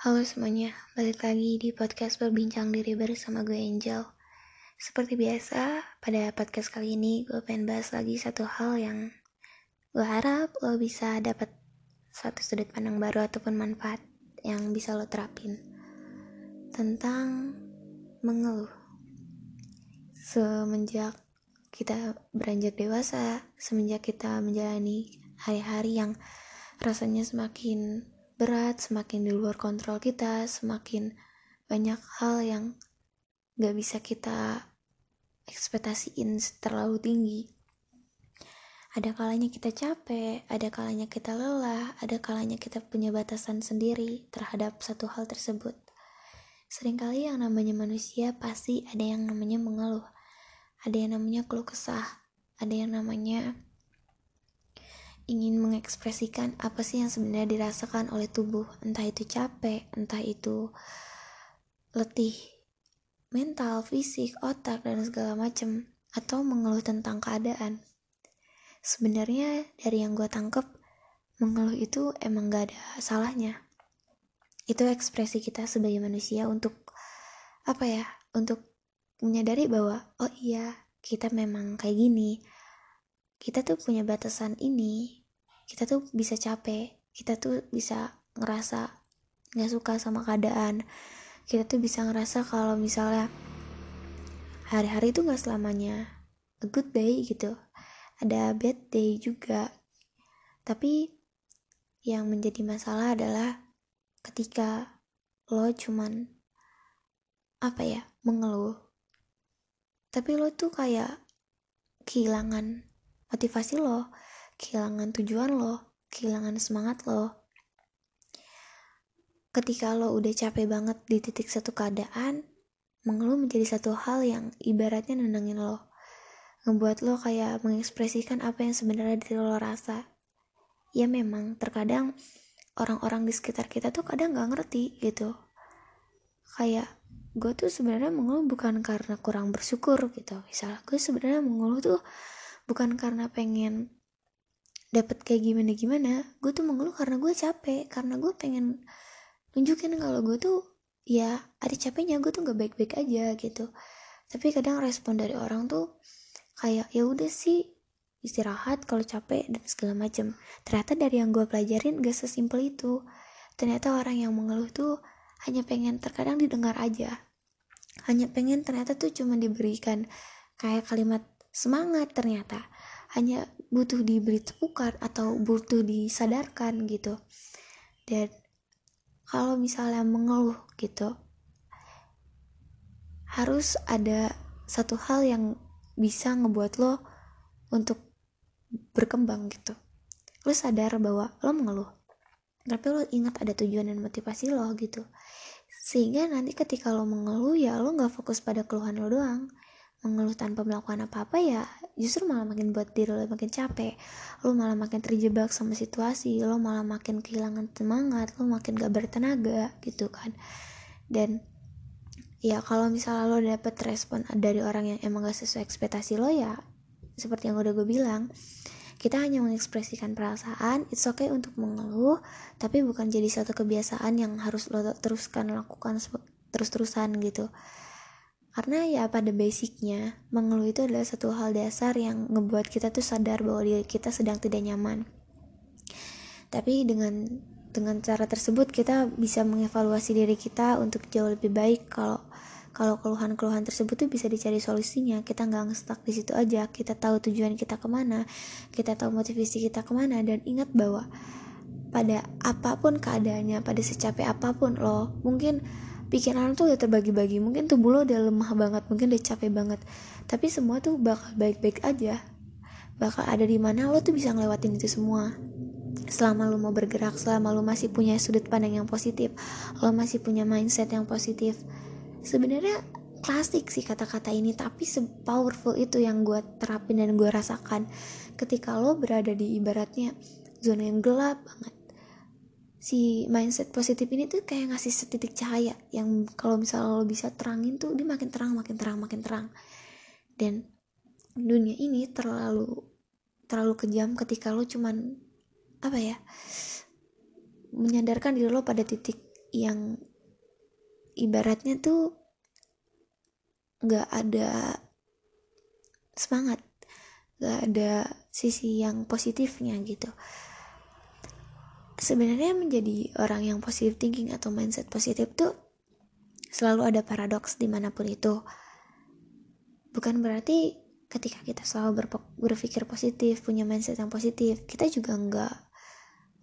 Halo semuanya, balik lagi di podcast berbincang diri bersama gue Angel. Seperti biasa, pada podcast kali ini gue pengen bahas lagi satu hal yang gue harap lo bisa dapat satu sudut pandang baru ataupun manfaat yang bisa lo terapin tentang mengeluh. Semenjak kita beranjak dewasa, semenjak kita menjalani hari-hari yang rasanya semakin berat, semakin di luar kontrol kita, semakin banyak hal yang gak bisa kita ekspektasiin terlalu tinggi. Ada kalanya kita capek, ada kalanya kita lelah, ada kalanya kita punya batasan sendiri terhadap satu hal tersebut. Seringkali yang namanya manusia pasti ada yang namanya mengeluh ada yang namanya keluh kesah ada yang namanya ingin mengekspresikan apa sih yang sebenarnya dirasakan oleh tubuh. Entah itu capek entah itu letih mental fisik otak dan segala macam atau mengeluh tentang keadaan. Sebenarnya dari yang gue tangkep mengeluh itu emang gak ada salahnya. Itu ekspresi kita sebagai manusia untuk apa ya untuk menyadari bahwa oh iya kita memang kayak gini kita tuh punya batasan ini. Kita tuh bisa capek. Kita tuh bisa ngerasa nggak suka sama keadaan. Kita tuh bisa ngerasa kalau misalnya hari-hari itu nggak selamanya. A good day gitu. Ada bad day juga. Tapi yang menjadi masalah adalah ketika lo cuman apa ya mengeluh. Tapi lo tuh kayak kehilangan motivasi lo kehilangan tujuan lo kehilangan semangat lo. Ketika lo udah capek banget di titik satu keadaan mengeluh menjadi satu hal yang ibaratnya nenangin lo. Ngebuat lo kayak mengekspresikan apa yang sebenarnya diri lo rasa. Ya memang terkadang orang-orang di sekitar kita tuh kadang nggak ngerti gitu. Kayak gue tuh sebenarnya mengeluh bukan karena kurang bersyukur gitu. Misalnya gue sebenarnya mengeluh tuh bukan karena pengen dapet kayak gimana gimana gue tuh mengeluh karena gue capek karena gue pengen nunjukin kalau gue tuh ya ada capeknya gue tuh gak baik-baik aja gitu. Tapi kadang respon dari orang tuh kayak ya udah sih istirahat kalau capek dan segala macem. Ternyata dari yang gue pelajarin gak sesimpel itu. Ternyata orang yang mengeluh tuh hanya pengen terkadang didengar aja. Hanya pengen ternyata tuh cuma diberikan kayak kalimat semangat ternyata. Hanya butuh diberi tepukan atau butuh disadarkan gitu. Dan kalau misalnya mengeluh gitu harus ada satu hal yang bisa ngebuat lo untuk berkembang gitu. Lo sadar bahwa lo mengeluh tapi lo ingat ada tujuan dan motivasi lo gitu. Sehingga nanti ketika lo mengeluh ya lo nggak fokus pada keluhan lo doang mengeluh tanpa melakukan apa-apa ya justru malah makin buat diri lo makin capek lo malah makin terjebak sama situasi lo malah makin kehilangan semangat lo makin gak bertenaga gitu kan dan ya kalau misalnya lo dapet respon dari orang yang emang gak sesuai ekspektasi lo ya seperti yang udah gue bilang kita hanya mengekspresikan perasaan, it's okay untuk mengeluh, tapi bukan jadi satu kebiasaan yang harus lo teruskan lakukan terus-terusan gitu. Karena ya pada basicnya, mengeluh itu adalah satu hal dasar yang ngebuat kita tuh sadar bahwa diri kita sedang tidak nyaman. Tapi dengan dengan cara tersebut kita bisa mengevaluasi diri kita untuk jauh lebih baik. Kalau kalau keluhan-keluhan tersebut tuh bisa dicari solusinya. Kita nggak ngestak di situ aja. Kita tahu tujuan kita ke mana kita tahu motivasi kita ke mana dan ingat bahwa pada apa pun keadaannya pada secapek apa pun lo mungkin pikiran tuh udah terbagi-bagi. Mungkin tubuh lo udah lemah banget mungkin udah capek banget. Tapi semua tuh bakal baik-baik aja. Bakal ada di mana lo tuh bisa ngelewatin itu semua. Selama lo mau bergerak selama lo masih punya sudut pandang yang positif lo masih punya mindset yang positif. Sebenarnya klasik sih kata-kata ini tapi sepowerful itu yang gue terapin dan gue rasakan. Ketika lo berada di ibaratnya zona yang gelap banget si mindset positif ini tuh kayak ngasih setitik cahaya yang kalau misalnya lo bisa terangin tuh dia makin terang makin terang makin terang. Dan dunia ini terlalu terlalu kejam ketika lo cuman apa ya menyadarkan diri lo pada titik yang ibaratnya tuh nggak ada semangat nggak ada sisi yang positifnya gitu sebenarnya menjadi orang yang positive thinking atau mindset positif tuh selalu ada paradoks di mana pun itu. Bukan berarti ketika kita selalu berpikir positif punya mindset yang positif kita juga nggak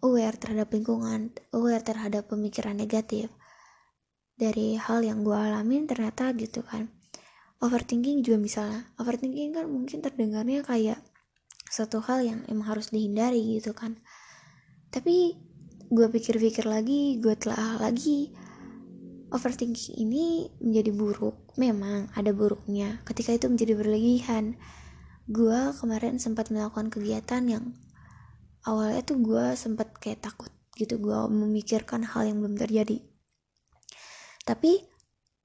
aware terhadap lingkungan aware terhadap pemikiran negatif dari hal yang gue alamin ternyata gitu kan. Overthinking juga misalnya overthinking kan mungkin terdengarnya kayak satu hal yang emang harus dihindari gitu kan tapi gue pikir-pikir lagi gue telah lagi. Overthinking ini menjadi buruk. Memang ada buruknya ketika itu menjadi berlebihan. Gue kemarin sempat melakukan kegiatan yang awalnya tuh gue sempat kayak takut gitu gue memikirkan hal yang belum terjadi. Tapi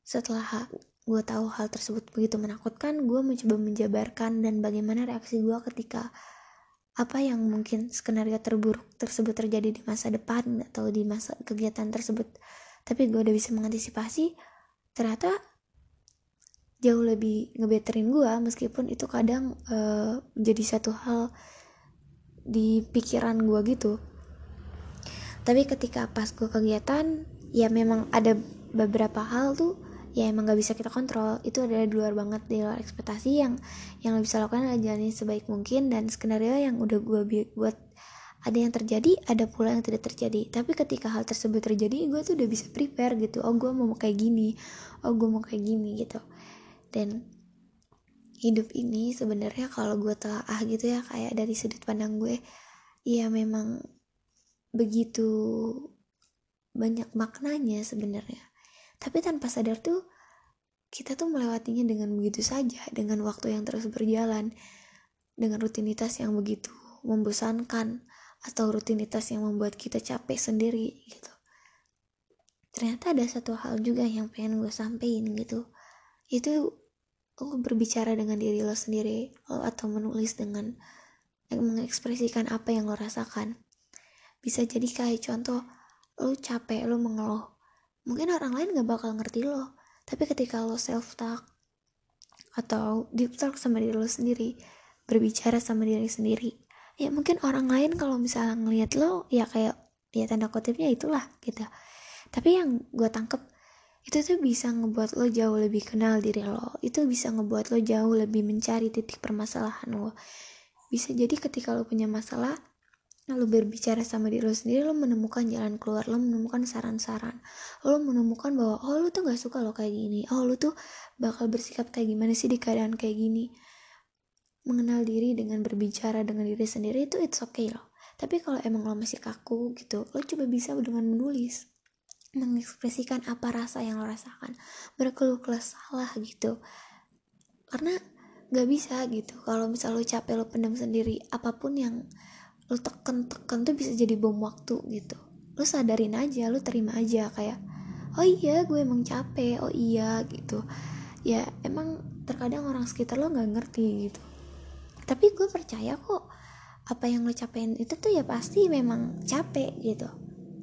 setelah gue tahu hal tersebut begitu menakutkan gue mencoba menjabarkan dan bagaimana reaksi gue ketika apa yang mungkin skenario terburuk tersebut terjadi di masa depan atau di masa kegiatan tersebut? Tapi gue udah bisa mengantisipasi ternyata jauh lebih ngebeterin gue meskipun itu kadang uh, menjadi satu hal di pikiran gue gitu. Tapi ketika pas gue kegiatan ya memang ada beberapa hal tuh ya emang gak bisa kita kontrol. Itu adalah di luar banget di luar ekspektasi yang yang lo bisa lakukan adalah jalani sebaik mungkin. Dan skenario yang udah gue buat ada yang terjadi ada pula yang tidak terjadi. Tapi ketika hal tersebut terjadi gue tuh udah bisa prepare gitu. Oh gue mau kayak gini. Oh gue mau kayak gini gitu. Dan hidup ini sebenarnya kalau gue telah ah gitu ya kayak dari sudut pandang gue ya memang begitu banyak maknanya sebenarnya tapi tanpa sadar tuh kita tuh melewatinya dengan begitu saja dengan waktu yang terus berjalan dengan rutinitas yang begitu membosankan atau rutinitas yang membuat kita capek sendiri gitu. Ternyata ada satu hal juga yang pengen gue sampein gitu. Itu lo berbicara dengan diri lo sendiri lo atau menulis dengan mengekspresikan apa yang lo rasakan. Bisa jadi kayak contoh lo capek lo mengeluh mungkin orang lain gak bakal ngerti lo. Tapi ketika lo self talk atau deep talk sama diri lo sendiri berbicara sama diri sendiri ya mungkin orang lain kalau misalnya ngelihat lo ya kayak ya tanda kutipnya itulah gitu. Tapi yang gue tangkep itu tuh bisa ngebuat lo jauh lebih kenal diri lo. Itu bisa ngebuat lo jauh lebih mencari titik permasalahan lo. Bisa jadi ketika lo punya masalah lalu berbicara sama diri lo sendiri lo menemukan jalan keluar lo menemukan saran-saran. Lo menemukan bahwa oh lo tuh gak suka lo kayak gini. Oh lo tuh bakal bersikap kayak gimana sih di keadaan kayak gini? Mengenal diri dengan berbicara dengan diri sendiri itu it's okay loh. Tapi kalau emang lo masih kaku gitu lo coba bisa dengan menulis. Mengekspresikan apa rasa yang lo rasakan. Berkeluh kesah gitu. Karena gak bisa gitu. Kalau misal lo capek lo pendam sendiri apa pun yang lu teken-teken tuh bisa jadi bom waktu gitu. Lu sadarin aja lu terima aja kayak oh iya gue emang capek oh iya gitu. Ya emang terkadang orang sekitar lo nggak ngerti gitu. Tapi gue percaya kok apa yang lo capein itu tuh ya pasti memang capek gitu.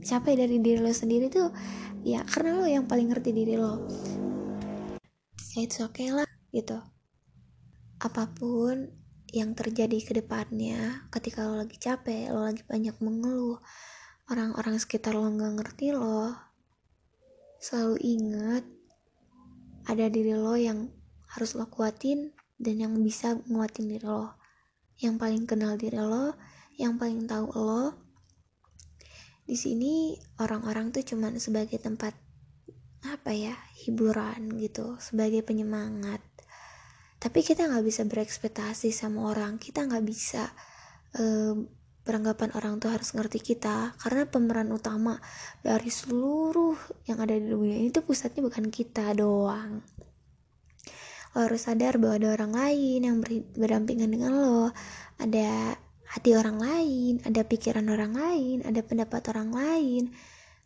Capek dari diri lo sendiri tuh ya karena lo yang paling ngerti diri lo. Ya itu oke okay lah gitu. Apa pun yang terjadi ke depannya ketika lo lagi capek, lo lagi banyak mengeluh, orang-orang sekitar lo nggak ngerti lo, selalu ingat ada diri lo yang harus lo kuatin dan yang bisa nguatin diri lo. Yang paling kenal diri lo, yang paling tahu lo. Di sini orang-orang tuh cuman sebagai tempat apa ya hiburan gitu, sebagai penyemangat tapi kita nggak bisa berekspektasi sama orang. Kita nggak bisa uh, beranggapan orang tuh harus ngerti kita. Karena pemeran utama dari seluruh yang ada di dunia ini tuh pusatnya bukan kita doang. Lo harus sadar bahwa ada orang lain yang ber berdampingan dengan lo. Ada hati orang lain ada pikiran orang lain ada pendapat orang lain.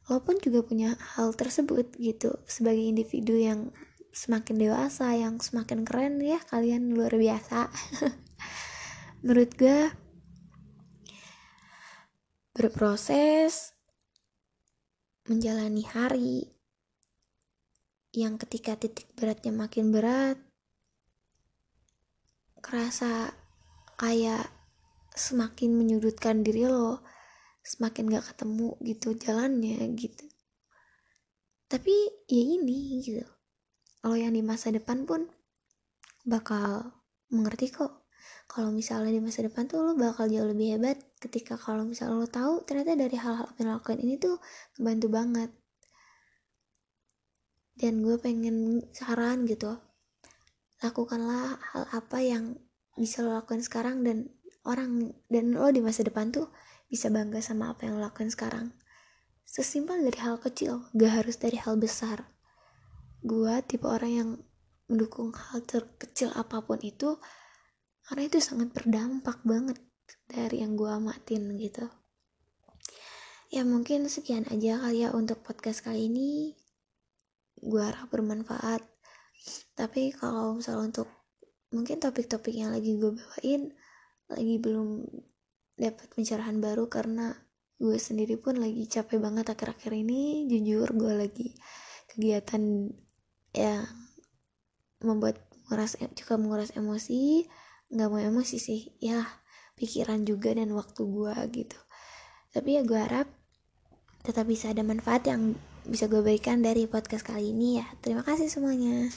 Lo pun juga punya hal tersebut gitu sebagai individu yang semakin dewasa yang semakin keren ya kalian luar biasa. Menurut gue berproses menjalani hari yang ketika titik beratnya makin berat kerasa kayak semakin menyudutkan diri lo semakin gak ketemu gitu jalannya gitu. Tapi ya ini gitu lo yang di masa depan pun bakal mengerti kok. Kalau misalnya di masa depan tuh lo bakal jauh lebih hebat ketika kalau misalnya lo tahu ternyata dari hal-hal yang lakukan ini tuh ngebantu banget. Dan gue pengen saran gitu lakukanlah hal apa yang bisa lo lakukan sekarang dan orang dan lo di masa depan tuh bisa bangga sama apa yang lo lakukan sekarang. Sesimpel dari hal kecil gak harus dari hal besar gue tipe orang yang mendukung hal terkecil apa pun itu karena itu sangat berdampak banget dari yang gue amatin gitu. Ya mungkin sekian aja kali ya untuk podcast kali ini. Gue harap bermanfaat. Tapi kalau misalnya untuk mungkin topik-topik yang lagi gue bawain lagi belum dapat pencerahan baru karena gue sendiri pun lagi capek banget akhir-akhir ini jujur gue lagi kegiatan yang membuat menguras juga menguras emosi nggak mau emosi sih ya pikiran juga dan waktu gue gitu. Tapi ya gue harap tetap bisa ada manfaat yang bisa gue berikan dari podcast kali ini ya. Terima kasih semuanya